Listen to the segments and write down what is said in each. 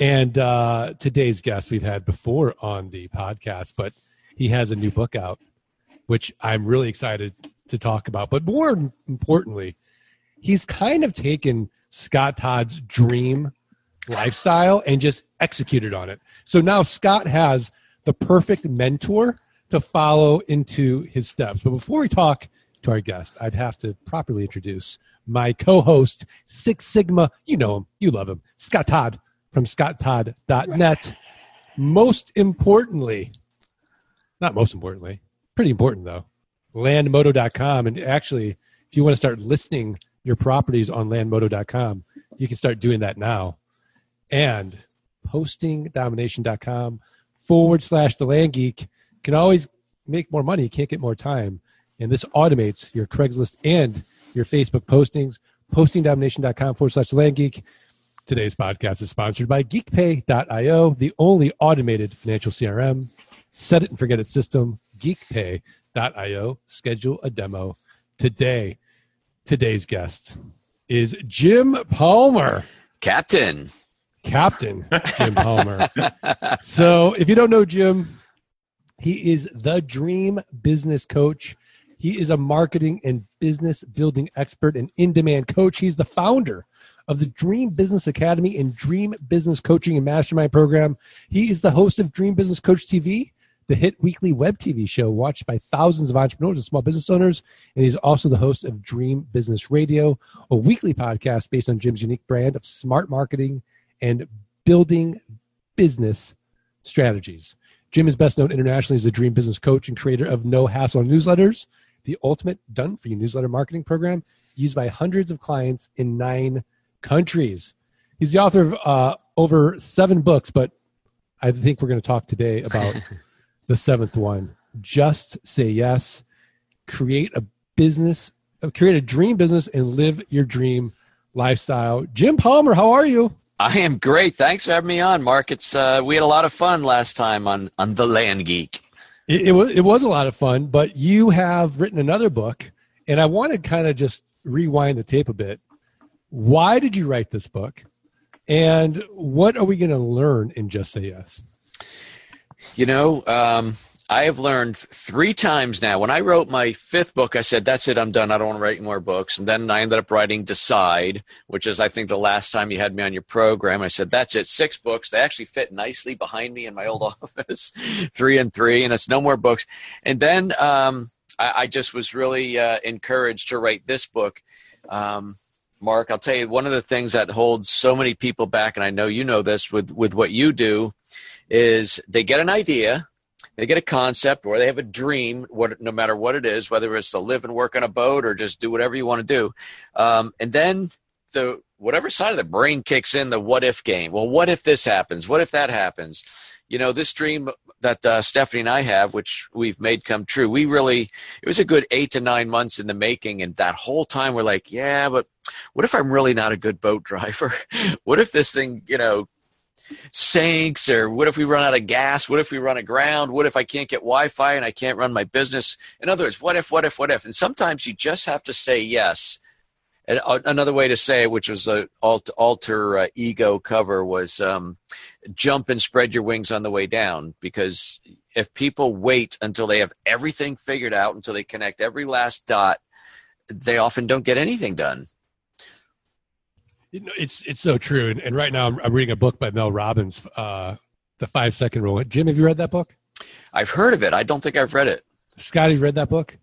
And uh, today's guest we've had before on the podcast, but he has a new book out, which I'm really excited to talk about. But more importantly, he's kind of taken Scott Todd's dream lifestyle and just executed on it. So now Scott has the perfect mentor to follow into his steps. But before we talk to our guest, I'd have to properly introduce my co-host, Six Sigma. You know him, you love him, Scott Todd from scotttodd.net. Most importantly, not most importantly, pretty important though, landmodo.com. And actually, if you want to start listing your properties on landmodo.com, you can start doing that now. And postingdomination.com forward slash the land geek can always make more money. Can't get more time. And this automates your Craigslist and your Facebook postings. Postingdomination.com forward slash the land geek. Today's podcast is sponsored by geekpay.io, the only automated financial CRM. Set it and forget it system. Geekpay.io. Schedule a demo today. Today's guest is Jim Palmer. Captain. Captain Jim Palmer. so, if you don't know Jim, he is the dream business coach. He is a marketing and business building expert and in demand coach. He's the founder of the Dream Business Academy and Dream Business Coaching and Mastermind program. He is the host of Dream Business Coach TV, the hit weekly web TV show watched by thousands of entrepreneurs and small business owners. And he's also the host of Dream Business Radio, a weekly podcast based on Jim's unique brand of smart marketing and building business strategies. Jim is best known internationally as the Dream Business Coach and creator of No Hassle Newsletters, the ultimate done for you newsletter marketing program used by hundreds of clients in nine countries. He's the author of uh, over seven books, but I think we're going to talk today about the seventh one. Just say yes. Create a business, uh, create a dream business, and live your dream lifestyle. Jim Palmer, how are you? I am great. Thanks for having me on, Mark. It's uh, we had a lot of fun last time on on the Land Geek. It, it was it was a lot of fun, but you have written another book, and I want to kind of just rewind the tape a bit why did you write this book? And what are we going to learn in Just Say Yes? You know, um, I have learned three times now. When I wrote my fifth book, I said, That's it, I'm done. I don't want to write more books. And then I ended up writing Decide, which is, I think, the last time you had me on your program. I said, That's it, six books. They actually fit nicely behind me in my old office, three and three, and it's no more books. And then um, I, I, just was really uh, encouraged to write this book. Um, Mark, I'll tell you one of the things that holds so many people back, and I know you know this with, with what you do, is they get an idea, they get a concept, or they have a dream, what, no matter what it is, whether it's to live and work on a boat or just do whatever you want to do. Um, and then the whatever side of the brain kicks in the what if game. Well, what if this happens? What if that happens? You know, this dream that uh, Stephanie and I have, which we've made come true, we really, it was a good eight to nine months in the making. And that whole time we're like, yeah, but what if I'm really not a good boat driver? what if this thing, you know, sinks or what if we run out of gas? What if we run aground? What if i can't get wi-fi and i can't run my business? In other words what if what if what if? And sometimes you just have to say yes. And uh, another way to say it which was a alter, uh, ego cover was um, jump and spread your wings on the way down. Because if people wait until they have everything figured out until they connect every last dot they often don't get anything done it's it's so true. And, and right now, I'm, I'm, reading a book by Mel Robbins, uh, The Five Second Rule. Jim, have you read that book? I've heard of it. I don't think I've read it. Scotty, read that book?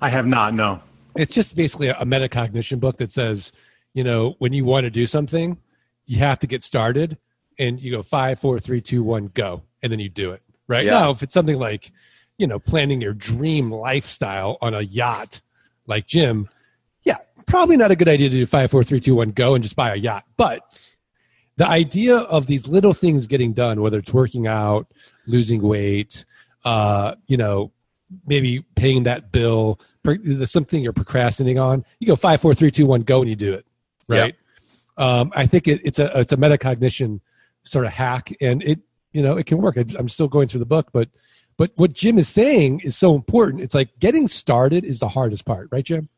I have not. No. It's just basically a, a metacognition book that says, you know, when you want to do something, you have to get started, and you go five, four, three, two, one, go, and then you do it. Right yeah. now, if it's something like, you know, planning your dream lifestyle on a yacht, like Jim, probably not a good idea to do five, four, three, two, one, go and just buy a yacht. But the idea of these little things getting done, whether it's working out, losing weight, uh, you know, maybe paying that bill, something you're procrastinating on. You go five, four, three, two, one, go, and you do it. Right. Um, I think it, it's a it's a metacognition sort of hack, and it you know it can work. I, I'm still going through the book, but but what Jim is saying is so important. It's like getting started is the hardest part, right, Jim?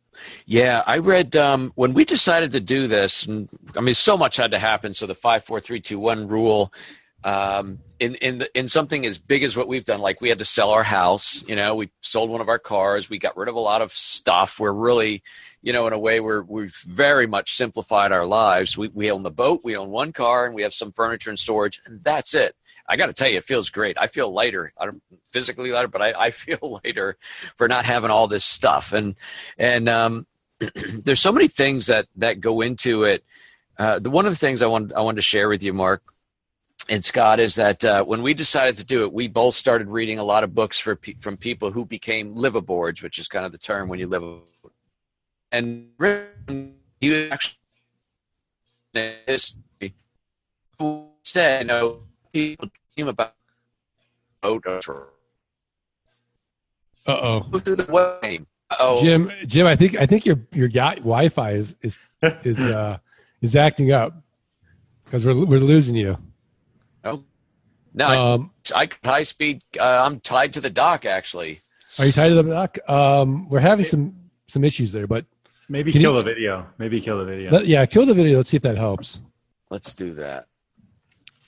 Yeah, I read um, when we decided to do this. And, I mean, so much had to happen. So the five, four, three, two, one rule um, in in in something as big as what we've done. Like we had to sell our house. You know, we sold one of our cars. We got rid of a lot of stuff. We're really, you know, in a way, we're we've very much simplified our lives. We we own the boat. We own one car, and we have some furniture and storage, and that's it. I got to tell you, it feels great. I feel lighter. I don't physically lighter, but I, I feel lighter for not having all this stuff. And and um, there's so many things that that go into it. Uh, the one of the things I want I wanted to share with you, Mark, and Scott, is that uh, when we decided to do it, we both started reading a lot of books for from people who became liveaboards, which is kind of the term when you live. And you actually said, you know, people dream about boat or uh oh. Oh, Jim, Jim, I think I think your your Wi-Fi is is is uh, is acting up because we're we're losing you. Oh, no, um, I, I high speed. Uh, I'm tied to the dock. Actually, are you tied to the dock? Um, we're having some some issues there, but maybe kill you, the video. Maybe kill the video. Let, yeah, kill the video. Let's see if that helps. Let's do that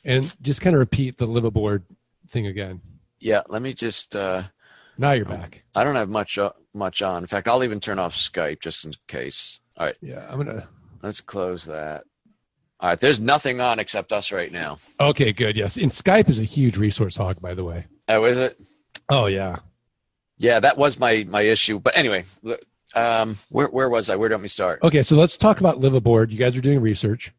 and just kind of repeat the liveaboard thing again. Yeah, let me just. Uh, now you're back. I don't have much uh, much on. In fact, I'll even turn off Skype just in case. All right. Yeah, I'm gonna. Let's close that. All right. There's nothing on except us right now. Okay, good. Yes, and Skype is a huge resource hog, by the way. Oh, is it? Oh yeah. Yeah, that was my my issue. But anyway, um, where where was I? Where don't we start? Okay, so let's talk about Liveaboard. You guys are doing research.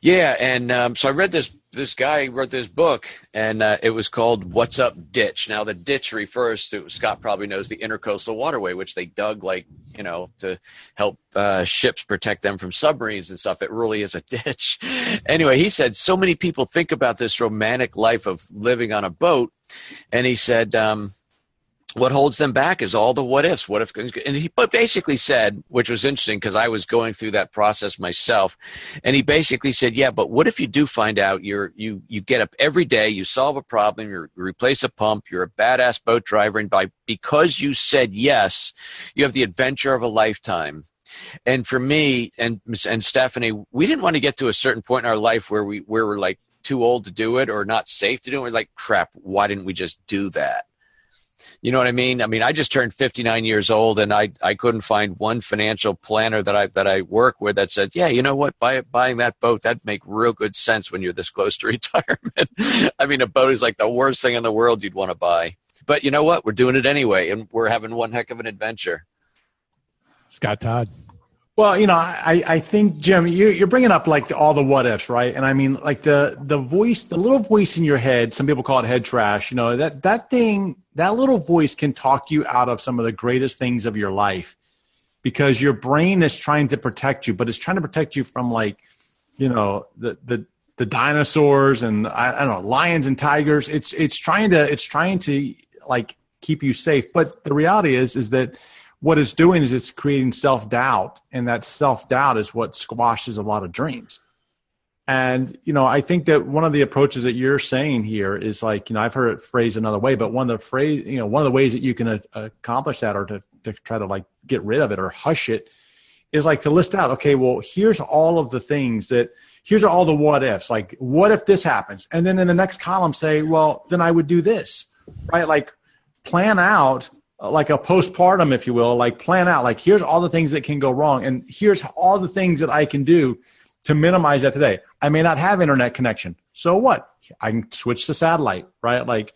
Yeah, and um, so I read this. This guy wrote this book, and uh, it was called "What's Up Ditch." Now, the ditch refers to Scott probably knows the intercoastal waterway, which they dug like you know to help uh, ships protect them from submarines and stuff. It really is a ditch. anyway, he said so many people think about this romantic life of living on a boat, and he said. Um, what holds them back is all the what ifs. What if? And he basically said, which was interesting because I was going through that process myself, and he basically said, "Yeah, but what if you do find out you're you you get up every day, you solve a problem, you replace a pump, you're a badass boat driver, and by because you said yes, you have the adventure of a lifetime." And for me and and Stephanie, we didn't want to get to a certain point in our life where we where we're like too old to do it or not safe to do it. We're like, crap, why didn't we just do that? You know what I mean? I mean, I just turned 59 years old, and I I couldn't find one financial planner that I that I work with that said, yeah, you know what, Buy, buying that boat that'd make real good sense when you're this close to retirement. I mean, a boat is like the worst thing in the world you'd want to buy, but you know what? We're doing it anyway, and we're having one heck of an adventure. Scott Todd. Well, you know, I, I think Jim, you, are bringing up like all the what ifs, right? And I mean, like the the voice, the little voice in your head. Some people call it head trash. You know that that thing, that little voice can talk you out of some of the greatest things of your life, because your brain is trying to protect you, but it's trying to protect you from like, you know, the the the dinosaurs and I, I don't know, lions and tigers. It's it's trying to it's trying to like keep you safe. But the reality is is that what it's doing is it's creating self doubt, and that self doubt is what squashes a lot of dreams. And you know, I think that one of the approaches that you're saying here is like, you know, I've heard it phrased another way, but one of the phrase, you know, one of the ways that you can a- accomplish that, or to, to try to like get rid of it or hush it, is like to list out, okay, well, here's all of the things that, here's all the what ifs. Like, what if this happens? And then in the next column, say, well, then I would do this, right? Like, plan out like a postpartum, if you will, like plan out, like here's all the things that can go wrong, and here's all the things that I can do to minimize that today. I may not have internet connection. So what? I can switch to satellite, right? Like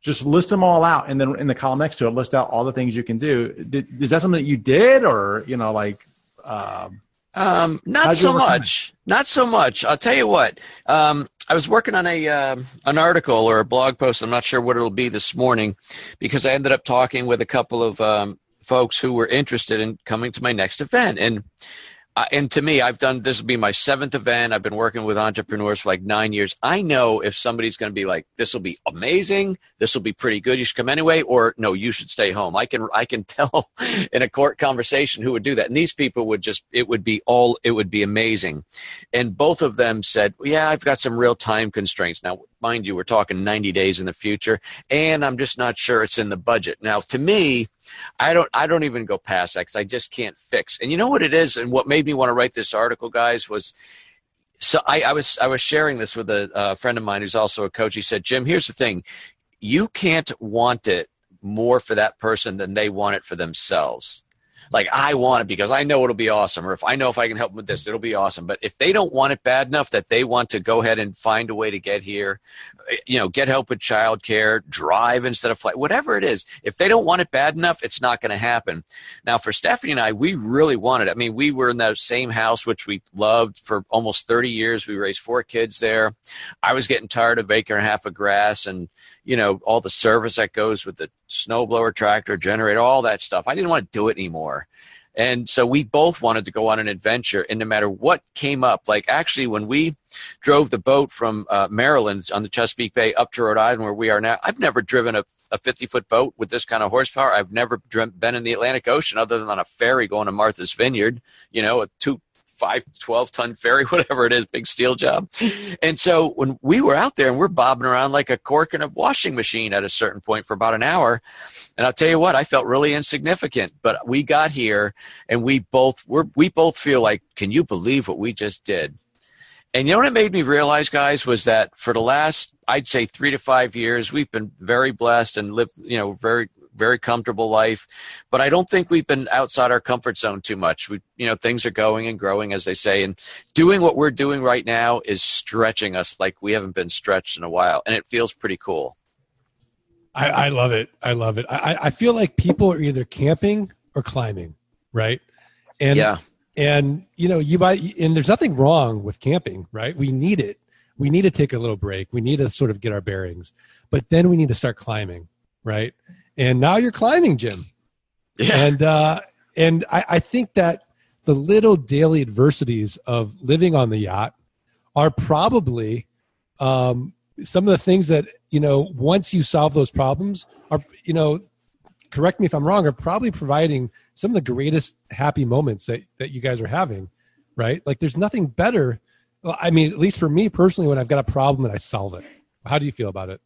just list them all out. And then in the column next to it, list out all the things you can do. Did, is that something that you did or, you know, like, um, um, not so much. Not so much. I'll tell you what. Um, I was working on a uh, an article or a blog post. I'm not sure what it'll be this morning, because I ended up talking with a couple of um, folks who were interested in coming to my next event. And uh, and to me, I've done this will be my seventh event. I've been working with entrepreneurs for like nine years. I know if somebody's going to be like, "This will be amazing. This will be pretty good. You should come anyway," or "No, you should stay home." I can I can tell in a court conversation who would do that, and these people would just it would be all it would be amazing. And both of them said, "Yeah, I've got some real time constraints now." Mind you, we're talking 90 days in the future, and I'm just not sure it's in the budget. Now, to me, I don't I don't even go past that because I just can't fix. And you know what it is, and what made me want to write this article, guys, was so I, I was I was sharing this with a, a friend of mine who's also a coach. He said, Jim, here's the thing, you can't want it more for that person than they want it for themselves like I want it because I know it'll be awesome, or if I know if I can help them with this, it'll be awesome. But if they don't want it bad enough that they want to go ahead and find a way to get here, eh, you know, get help with childcare, drive instead of flight, whatever it is, if they don't want it bad enough, it's not going to happen. Now, for Stephanie and I, we really wanted. It. I mean, we were in that same house which we loved for almost 30 years. We raised four kids there. I was getting tired of acre and a half of grass and you know all the service that goes with the snowblower, tractor, generator, all that stuff. I didn't want to do it anymore. And so we both wanted to go on an adventure, and no matter what came up, like actually when we drove the boat from uh, Maryland on the Chesapeake Bay up to Rhode Island, where we are now, I've never driven a, a 50 foot boat with this kind of horsepower. I've never been in the Atlantic Ocean other than on a ferry going to Martha's Vineyard, you know, a two five, 12 ton ferry, whatever it is, big steel job. And so when we were out there and we're bobbing around like a cork in a washing machine at a certain point for about an hour. And I'll tell you what, I felt really insignificant, but we got here and we both, we're, we both feel like, can you believe what we just did? And you know what it made me realize, guys, was that for the last, I'd say three to five years, we've been very blessed and lived, you know, very very comfortable life. But I don't think we've been outside our comfort zone too much. We, you know, things are going and growing, as they say, and doing what we're doing right now is stretching us like we haven't been stretched in a while, and it feels pretty cool. I, I love it. I love it. I, I feel like people are either camping or climbing, right? And yeah. And you know, you buy, and there's nothing wrong with camping, right? We need it. We need to take a little break. We need to sort of get our bearings, but then we need to start climbing, right? And now you're climbing, Jim. Yeah. And uh, and I, I think that the little daily adversities of living on the yacht are probably um, some of the things that you know once you solve those problems are you know correct me if i'm wrong are probably providing some of the greatest happy moments that, that you guys are having right like there's nothing better i mean at least for me personally when i've got a problem and i solve it how do you feel about it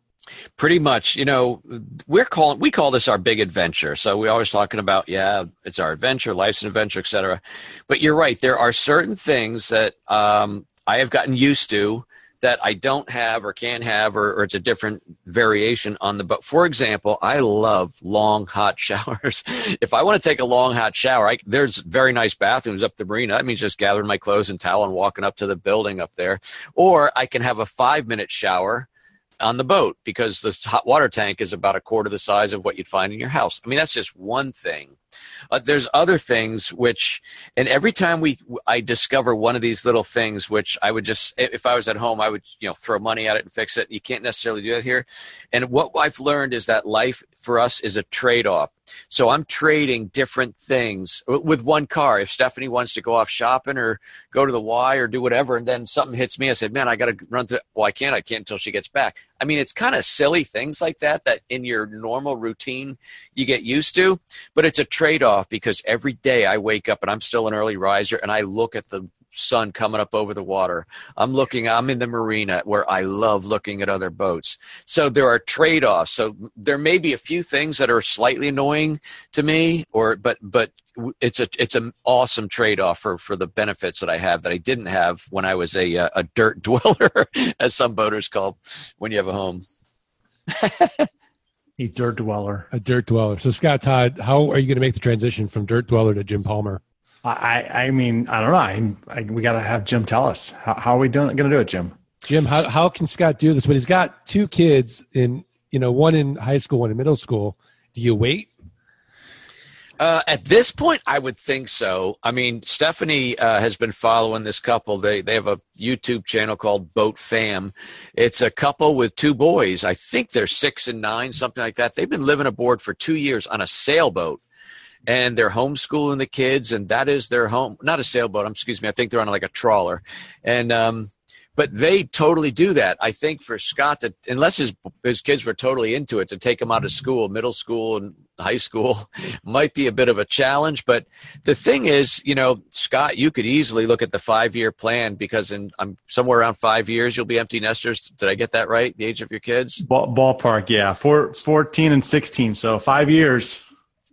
Pretty much, you know, we're calling we call this our big adventure. So we're always talking about, yeah, it's our adventure, life's an adventure, etc. But you're right, there are certain things that um, I have gotten used to that I don't have or can't have, or, or, it's a different variation on the boat. For example, I love long hot showers. if I want to take a long hot shower, I, there's very nice bathrooms up the marina. That means just gathering my clothes and towel and walking up to the building up there. Or I can have a five minute shower on the boat because this hot water tank is about a quarter the size of what you'd find in your house. I mean, that's just one thing. Uh, there's other things which, and every time we, I discover one of these little things, which I would just, if I was at home, I would, you know, throw money at it and fix it. You can't necessarily do that here. And what I've learned is that life for us is a trade off. So I'm trading different things with one car. If Stephanie wants to go off shopping or go to the Y or do whatever, and then something hits me, I said, man, I got to run through. Well, I can't. I can't until she gets back. I mean, it's kind of silly things like that that in your normal routine you get used to, but it's a trade off because every day I wake up and I'm still an early riser and I look at the sun coming up over the water. I'm looking, I'm in the marina where I love looking at other boats. So there are trade offs. So there may be a few things that are slightly annoying to me, or, but, but, it's a it's an awesome trade off for, for the benefits that I have that I didn't have when I was a uh, a dirt dweller, as some boaters call when you have a home. a dirt dweller. A dirt dweller. So Scott Todd, how are you going to make the transition from dirt dweller to Jim Palmer? I, I mean, I don't know. I, I we got to have Jim tell us how, how are we doing going to do it, Jim? Jim, how how can Scott do this? But he's got two kids in, you know, one in high school, one in middle school. Do you wait? Uh, at this point, I would think so. I mean, Stephanie uh, has been following this couple. They they have a YouTube channel called Boat Fam. It's a couple with two boys. I think they're six and nine, something like that. They've been living aboard for two years on a sailboat and they're homeschooling the kids, and that is their home. Not a sailboat. I'm excuse me. I think they're on like a trawler, and um, but they totally do that. I think for Scott, that unless his his kids were totally into it, to take him out of school, middle school and high school, might be a bit of a challenge. But the thing is, you know, Scott, you could easily look at the five year plan because in I'm somewhere around five years you'll be empty nesters. Did I get that right? The age of your kids? Ball, ballpark, yeah, Four, 14 and sixteen, so five years.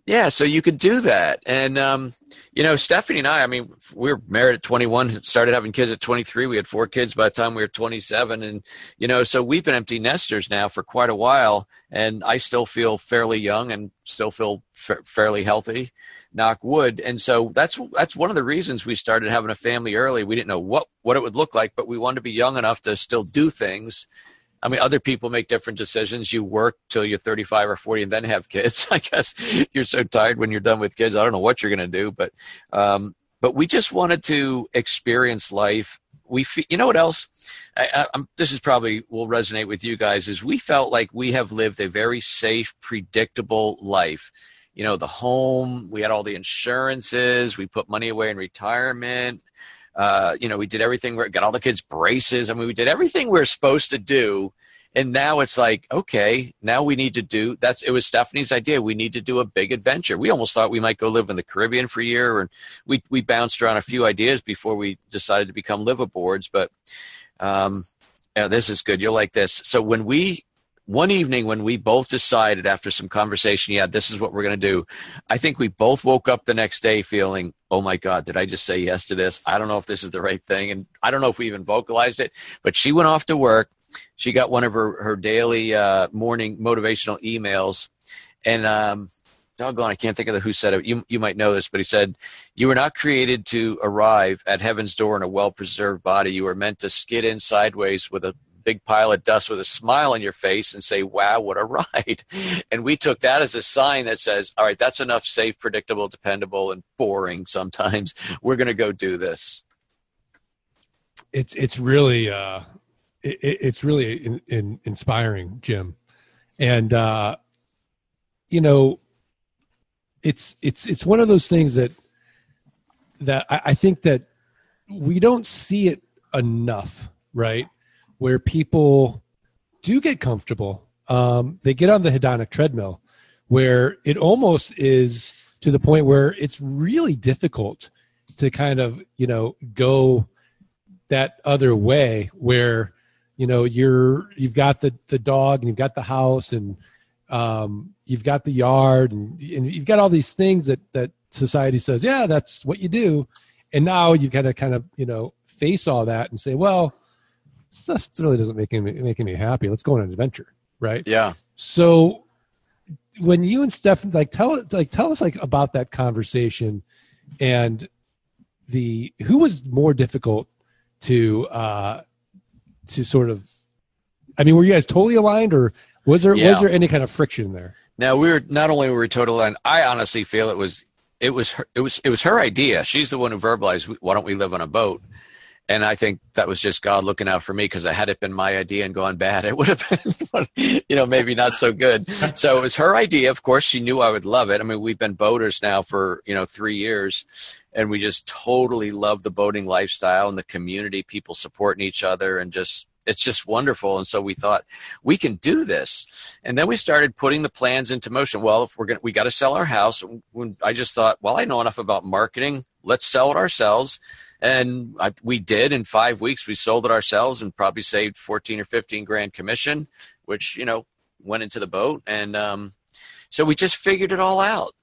Yeah, so you could do that. And, um, you know, Stephanie and I, I mean, we were married at 21, started having kids at 23. We had four kids by the time we were 27. And, you know, so we've been empty nesters now for quite a while. And I still feel fairly young and still feel fa- fairly healthy, knock wood. And so that's, that's one of the reasons we started having a family early. We didn't know what, what it would look like, but we wanted to be young enough to still do things I mean, other people make different decisions. You work till you're 35 or 40 and then have kids. I guess you're so tired when you're done with kids. I don't know what you're going to do, but, um, but we just wanted to experience life. We, you know what else? I, I, this is probably will resonate with you guys. Is we felt like we have lived a very safe, predictable life. You know, the home, we had all the insurances, we put money away in retirement uh, you know, we did everything. We got all the kids braces. I mean, we did everything we are supposed to do. And now it's like, okay, now we need to do. That's it was Stephanie's idea. We need to do a big adventure. We almost thought we might go live in the Caribbean for a year, and we we bounced around a few ideas before we decided to become liveaboards. But um, yeah, this is good. You'll like this. So when we one evening when we both decided after some conversation, yeah, this is what we're going to do. I think we both woke up the next day feeling, oh my God, did I just say yes to this? I don't know if this is the right thing. And I don't know if we even vocalized it, but she went off to work. She got one of her, her daily uh, morning motivational emails. And, um, doggone, I can't think of the who said it. You, you might know this, but he said, You were not created to arrive at heaven's door in a well preserved body. You were meant to skid in sideways with a big pile of dust with a smile on your face and say, wow, what a ride. And we took that as a sign that says, all right, that's enough safe, predictable, dependable, and boring sometimes. We're going to go do this. It's, it's really, uh, it, it's really in, in inspiring, Jim. And, uh, you know, it's, it's, it's one of those things that, that I, I think that we don't see it enough, right? Where people do get comfortable. Um, they get on the hedonic treadmill where it almost is to the point where it's really difficult to kind of, you know, go that other way where, you know, you're, you've got the, the dog and you've got the house and, um, you've got the yard and, and you've got all these things that, that society says, yeah, that's what you do. And now you've got to kind of, you know, face all that and say, well, stuff really doesn't make me making me happy. Let's go on an adventure, right? Yeah. So when you and Steph like tell like tell us like about that conversation and the who was more difficult to uh to sort of I mean were you guys totally aligned or was there yeah. was there any kind of friction there? Now we were not only were we totally aligned, I honestly feel it was it was her, it was it was her idea. She's the one who verbalized why don't we live on a boat? And I think that was just God looking out for me because had it been my idea and gone bad, it would have been, you know, maybe not so good. So it was her idea. Of course, she knew I would love it. I mean, we've been boaters now for you know three years, and we just totally love the boating lifestyle and the community, people supporting each other, and just it's just wonderful. And so we thought we can do this, and then we started putting the plans into motion. Well, if we're gonna, we got to sell our house. I just thought, well, I know enough about marketing. Let's sell it ourselves and I, we did in five weeks. We sold it ourselves and probably saved 14 or 15 grand commission, which, you know, went into the boat. And um, so we just figured it all out.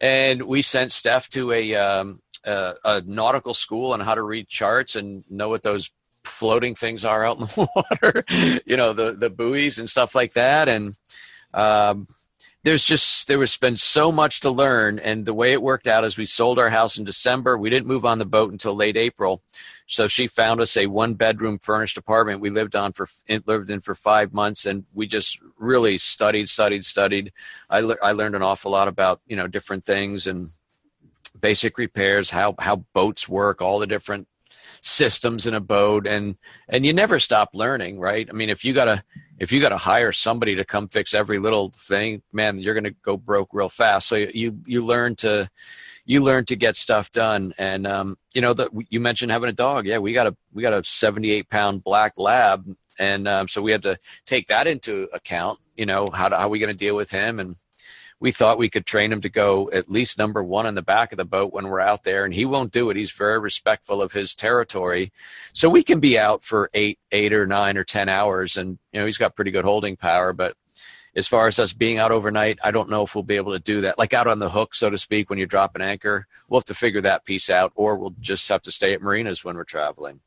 And we sent Steph to a, um, a, a nautical school on how to read charts and know what those floating things are out in the water, you know, the, the buoys and stuff like that. And, um, there's just there was been so much to learn and the way it worked out is we sold our house in december. We didn't move on the boat until late april. So she found us a one bedroom furnished apartment. We lived on for lived in for five months and we just really studied studied studied. I, le- I learned an awful lot about you know different things and basic repairs how how boats work all the different systems in a boat and and you never stop learning right? I mean if you gotta if you gotta hire somebody to come fix every little thing man you're gonna go broke real fast. So you you learn to you learn to get stuff done. And um, you know that you mentioned having a dog. Yeah we got a we got a 78 pound black lab. And um, so we had to take that into account you know how, to, how are we going to deal with him. And we thought we could train him to go at least number one in the back of the boat when we're out there and he won't do it. He's very respectful of his territory. So we can be out for eight eight or nine or ten hours and you know he's got pretty good holding power. But as far as us being out overnight i don't know if we'll be able to do that. Like out on the hook so to speak when you drop an anchor we'll have to figure that piece out or we'll just have to stay at marinas when we're traveling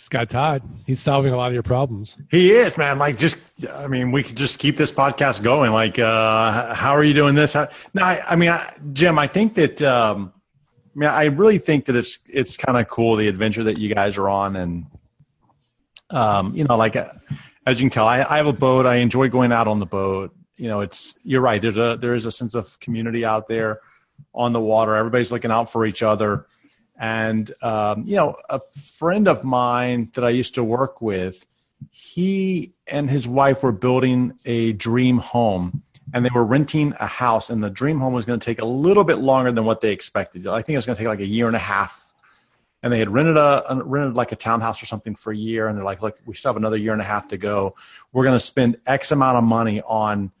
Scott Todd, he's solving a lot of your problems. He is, man. Like, just, I mean, we could just keep this podcast going. Like, uh, how are you doing this? No, I, I mean, I, Jim, I think that, um, I mean, I really think that it's, it's kind of cool, the adventure that you guys are on. And, um, you know, like, uh, as you can tell, I, I have a boat. I enjoy going out on the boat. You know, it's, you're right. There's a, there is a sense of community out there on the water. Everybody's looking out for each other. And, um, you know, a friend of mine that I used to work with, he and his wife were building a dream home and they were renting a house and the dream home was going to take a little bit longer than what they expected. I think it was going to take like a year and a half. And they had rented a rented like a townhouse or something for a year and they're like, look, we still have another year and a half to go. We're going to spend X amount of money on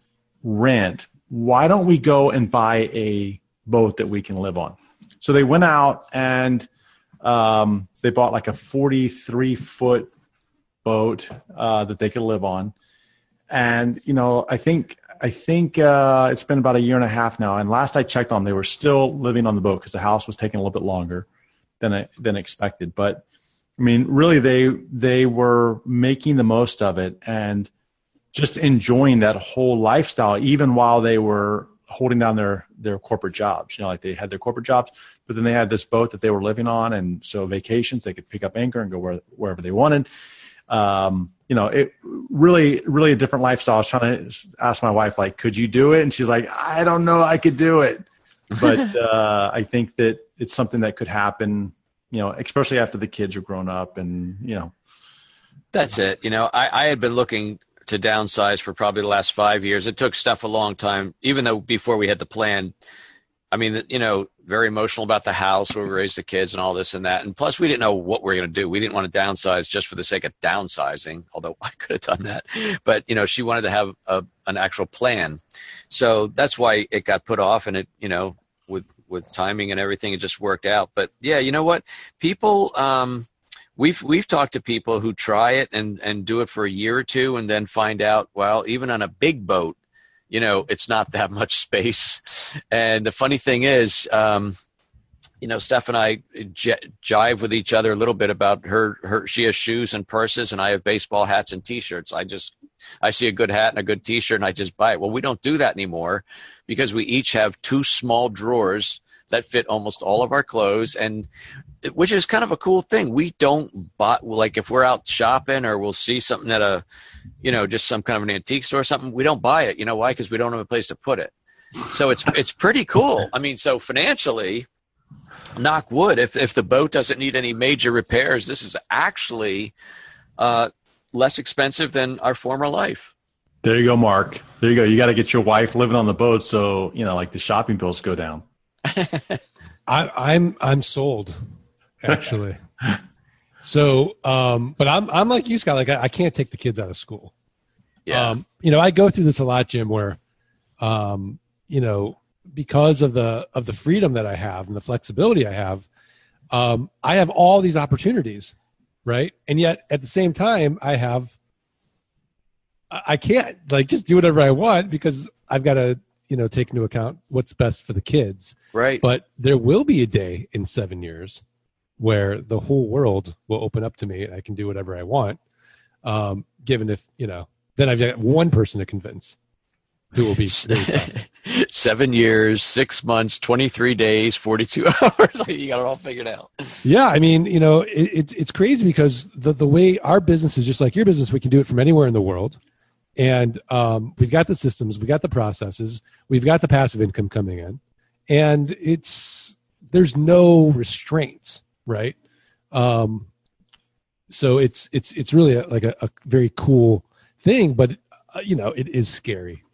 rent. Why don't we go and buy a boat that we can live on? So they went out and um, they bought like a 43 foot boat uh, that they could live on. And you know, I think I think uh, it's been about a year and a half now. And last I checked on, them, they were still living on the boat because the house was taking a little bit longer than I, than expected. But I mean, really, they they were making the most of it and just enjoying that whole lifestyle, even while they were holding down their their corporate jobs. You know, like they had their corporate jobs, but then they had this boat that they were living on, and so vacations they could pick up anchor and go where, wherever they wanted. Um, you know, it really, really a different lifestyle. I was trying to ask my wife, like, could you do it? And she's like, I don't know, I could do it, but uh, I think that it's something that could happen. You know, especially after the kids are grown up, and you know. That's it. You know, I, I had been looking to downsize for probably the last five years. It took Steph a long time, even though before we had the plan. I mean, you know, very emotional about the house where we raised the kids and all this and that. And plus, we didn't know what we were going to do. We didn't want to downsize just for the sake of downsizing, although I could have done that. But, you know, she wanted to have a, an actual plan. So that's why it got put off. And it, you know, with, with timing and everything, it just worked out. But yeah, you know what? People, um, we've we've talked to people who try it and and do it for a year or two and then find out well even on a big boat you know it's not that much space. And the funny thing is um, you know steph and i j- jive with each other a little bit about her her she has shoes and purses and i have baseball hats and t-shirts. I just i see a good hat and a good t-shirt and i just buy it. Well we don't do that anymore because we each have two small drawers that fit almost all of our clothes. And which is kind of a cool thing. We don't buy like if we're out shopping or we'll see something at a, you know, just some kind of an antique store or something. We don't buy it. You know why? Because we don't have a place to put it. So it's it's pretty cool. I mean, so financially, knock wood. If if the boat doesn't need any major repairs, this is actually uh, less expensive than our former life. There you go, Mark. There you go. You got to get your wife living on the boat, so you know, like the shopping bills go down. I, I'm I'm sold actually. so, um, but I'm I'm like you, Scott. Like I, I can't take the kids out of school. Yeah. Um, you know, I go through this a lot, Jim, where, um, you know, because of the of the freedom that I have and the flexibility I have, um, I have all these opportunities, right? And yet at the same time, I have I can't like just do whatever I want because I've got to you know take into account what's best for the kids. Right. But there will be a day in seven years where the whole world will open up to me and I can do whatever I want. Um, given if, you know, then I've got one person to convince who will be seven years, six months, 23 days, 42 hours. you got it all figured out. Yeah. I mean, you know, it, it's, it's crazy because the, the way our business is just like your business, we can do it from anywhere in the world. And um, we've got the systems, we've got the processes, we've got the passive income coming in, and it's there's no restraints right? Um, so it's it's it's really a, like a, a very cool thing, but uh, you know it is scary.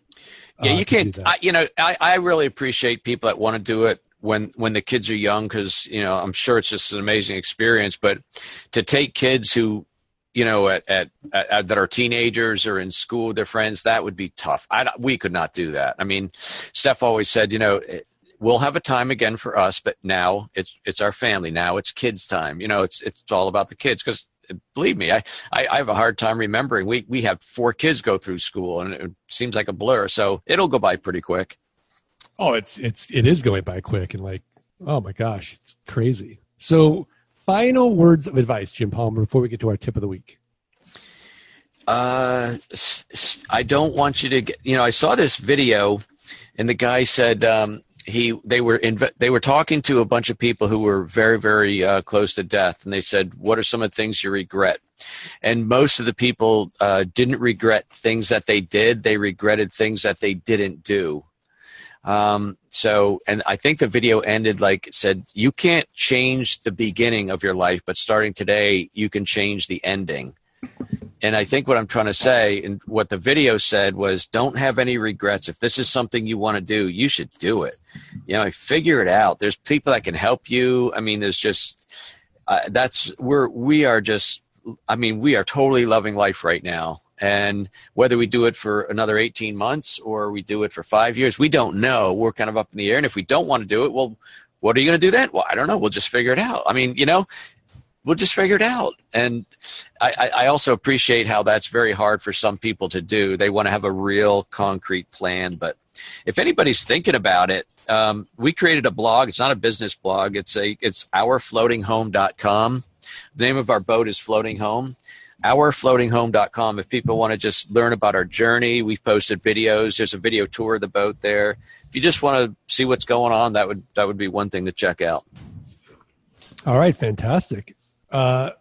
Yeah, uh, you can't. I, you know, I, I really appreciate people that want to do it when when the kids are young because you know I'm sure it's just an amazing experience. But to take kids who you know at, at, at that are teenagers or in school with their friends, that would be tough. I we could not do that. I mean, Steph always said, you know. It, We'll have a time again for us, but now it's it's our family. Now it's kids' time. You know, it's it's all about the kids because believe me, I, I, I have a hard time remembering. We we have four kids go through school, and it seems like a blur. So it'll go by pretty quick. Oh, it's it's it is going by quick and like, oh my gosh, it's crazy. So, final words of advice, Jim Palmer, before we get to our tip of the week. Uh, I don't want you to get. You know, I saw this video, and the guy said um, he they were inv- they were talking to a bunch of people who were very very uh, close to death, and they said, "What are some of the things you regret?" And most of the people uh, didn't regret things that they did; they regretted things that they didn't do. Um, so, and I think the video ended like said, "You can't change the beginning of your life, but starting today, you can change the ending." And I think what I'm trying to say and what the video said was don't have any regrets. If this is something you want to do, you should do it. You know, figure it out. There's people that can help you. I mean, there's just, uh, that's, we're, we are just, I mean, we are totally loving life right now. And whether we do it for another 18 months or we do it for five years, we don't know. We're kind of up in the air. And if we don't want to do it, well, what are you going to do then? Well, I don't know. We'll just figure it out. I mean, you know, we'll just figure it out. And I, I also appreciate how that's very hard for some people to do. They want to have a real concrete plan. But if anybody's thinking about it, um, we created a blog. It's not a business blog. It's a it's ourfloatinghome.com. The name of our boat is Floating Home. Ourfloatinghome.com. If people want to just learn about our journey, we've posted videos. There's a video tour of the boat there. If you just want to see what's going on, that would that would be one thing to check out. All right, fantastic. Uh,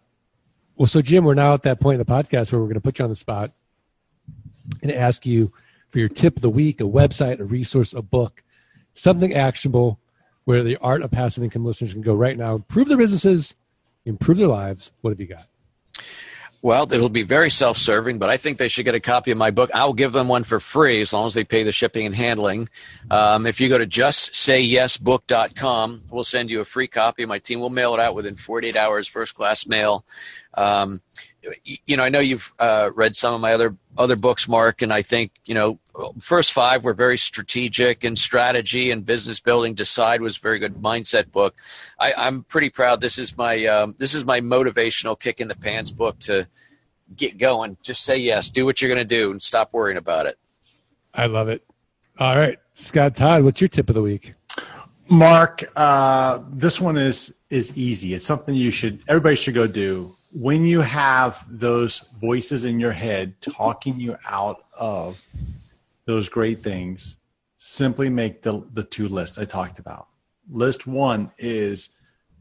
well, so Jim, we're now at that point in the podcast where we're going to put you on the spot and ask you for your tip of the week, a website, a resource, a book, something actionable where the art of passive income listeners can go right now, improve their businesses, improve their lives. What have you got? Well, it'll be very self serving, but I think they should get a copy of my book. I'll give them one for free as long as they pay the shipping and handling. Um, if you go to justsayyesbook.com, we'll send you a free copy. My team will mail it out within 48 hours, first class mail. Um, you know, I know you've uh, read some of my other other books, Mark, and I think you know, first five were very strategic and strategy and business building. Decide was a very good mindset book. I, I'm pretty proud. This is my um, this is my motivational kick in the pants book to get going. Just say yes, do what you're going to do, and stop worrying about it. I love it. All right, Scott Todd, what's your tip of the week? Mark, uh, this one is is easy. It's something you should everybody should go do. When you have those voices in your head talking you out of those great things, simply make the the two lists I talked about. List one is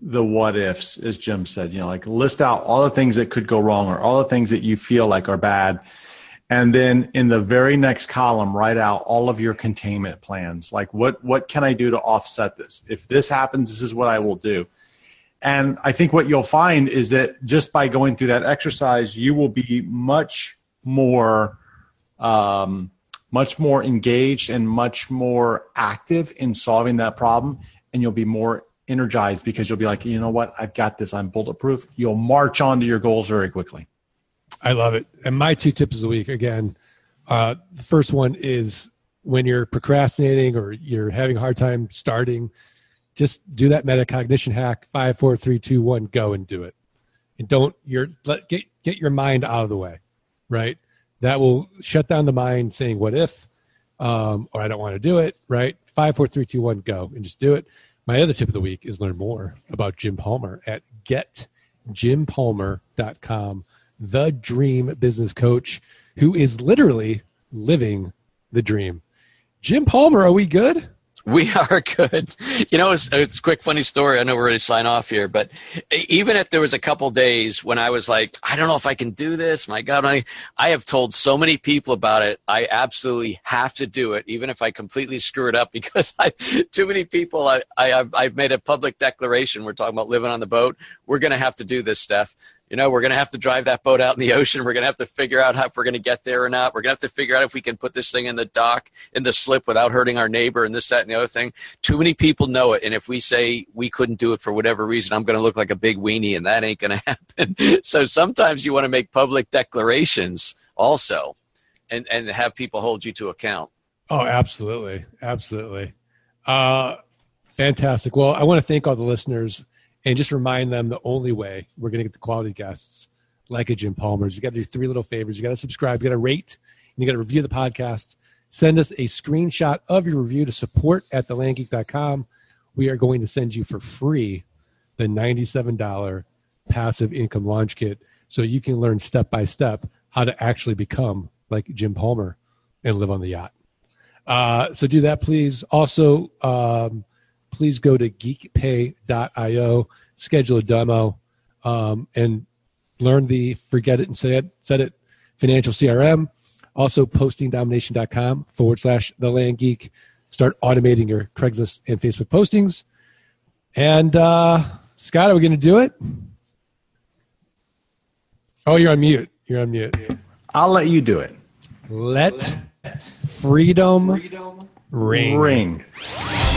the what ifs, as Jim said. You know, like list out all the things that could go wrong or all the things that you feel like are bad. And then in the very next column, write out all of your containment plans. Like what what can I do to offset this? If this happens, this is what I will do. And I think what you'll find is that just by going through that exercise, you will be much more um, much more engaged and much more active in solving that problem. And you'll be more energized because you'll be like, you know what, I've got this. I'm bulletproof. You'll march on to your goals very quickly. I love it. And my two tips of the week again. Uh, the first one is when you're procrastinating or you're having a hard time starting, just do that metacognition hack. Five, four, three, two, one. Go and do it. And don't you're let get get your mind out of the way, right? That will shut down the mind saying what if, um, or I don't want to do it. Right? Five, four, three, two, one. Go and just do it. My other tip of the week is learn more about Jim Palmer at getjimpalmer.com the dream business coach who is literally living the dream. Jim Palmer, are we good? We are good. You know, it's, it's a quick, funny story. I know we're ready to sign off here, but even if there was a couple days when I was like, I don't know if I can do this. My God, I, I have told so many people about it. I absolutely have to do it, even if I completely screw it up because I, too many people, I, I, I've made a public declaration. We're talking about living on the boat. We're going to have to do this, Steph you know, we're going to have to drive that boat out in the ocean. We're going to have to figure out how, if we're going to get there or not. We're going to have to figure out if we can put this thing in the dock, in the slip without hurting our neighbor and this, that, and the other thing. Too many people know it. And if we say we couldn't do it for whatever reason, I'm going to look like a big weenie and that ain't going to happen. so sometimes you want to make public declarations also and, and have people hold you to account. Oh, absolutely. Absolutely. Uh, fantastic. Well, I want to thank all the listeners and just remind them the only way we're going to get the quality guests like a Jim Palmer's. You got to do three little favors. You got to subscribe, you got to rate, and you got to review the podcast. Send us a screenshot of your review to support at thelandgeek.com. We are going to send you for free the $97 passive income launch kit so you can learn step by step how to actually become like Jim Palmer and live on the yacht. Uh, so do that, please. Also, um, please go to geekpay.io, schedule a demo, um, and learn the forget it and say it, set it financial CRM. Also, postingdomination.com forward slash the land geek. Start automating your Craigslist and Facebook postings. And uh, Scott, are we going to do it? Oh, you're on mute. You're on mute. I'll let you do it. Let freedom, ring. Ring.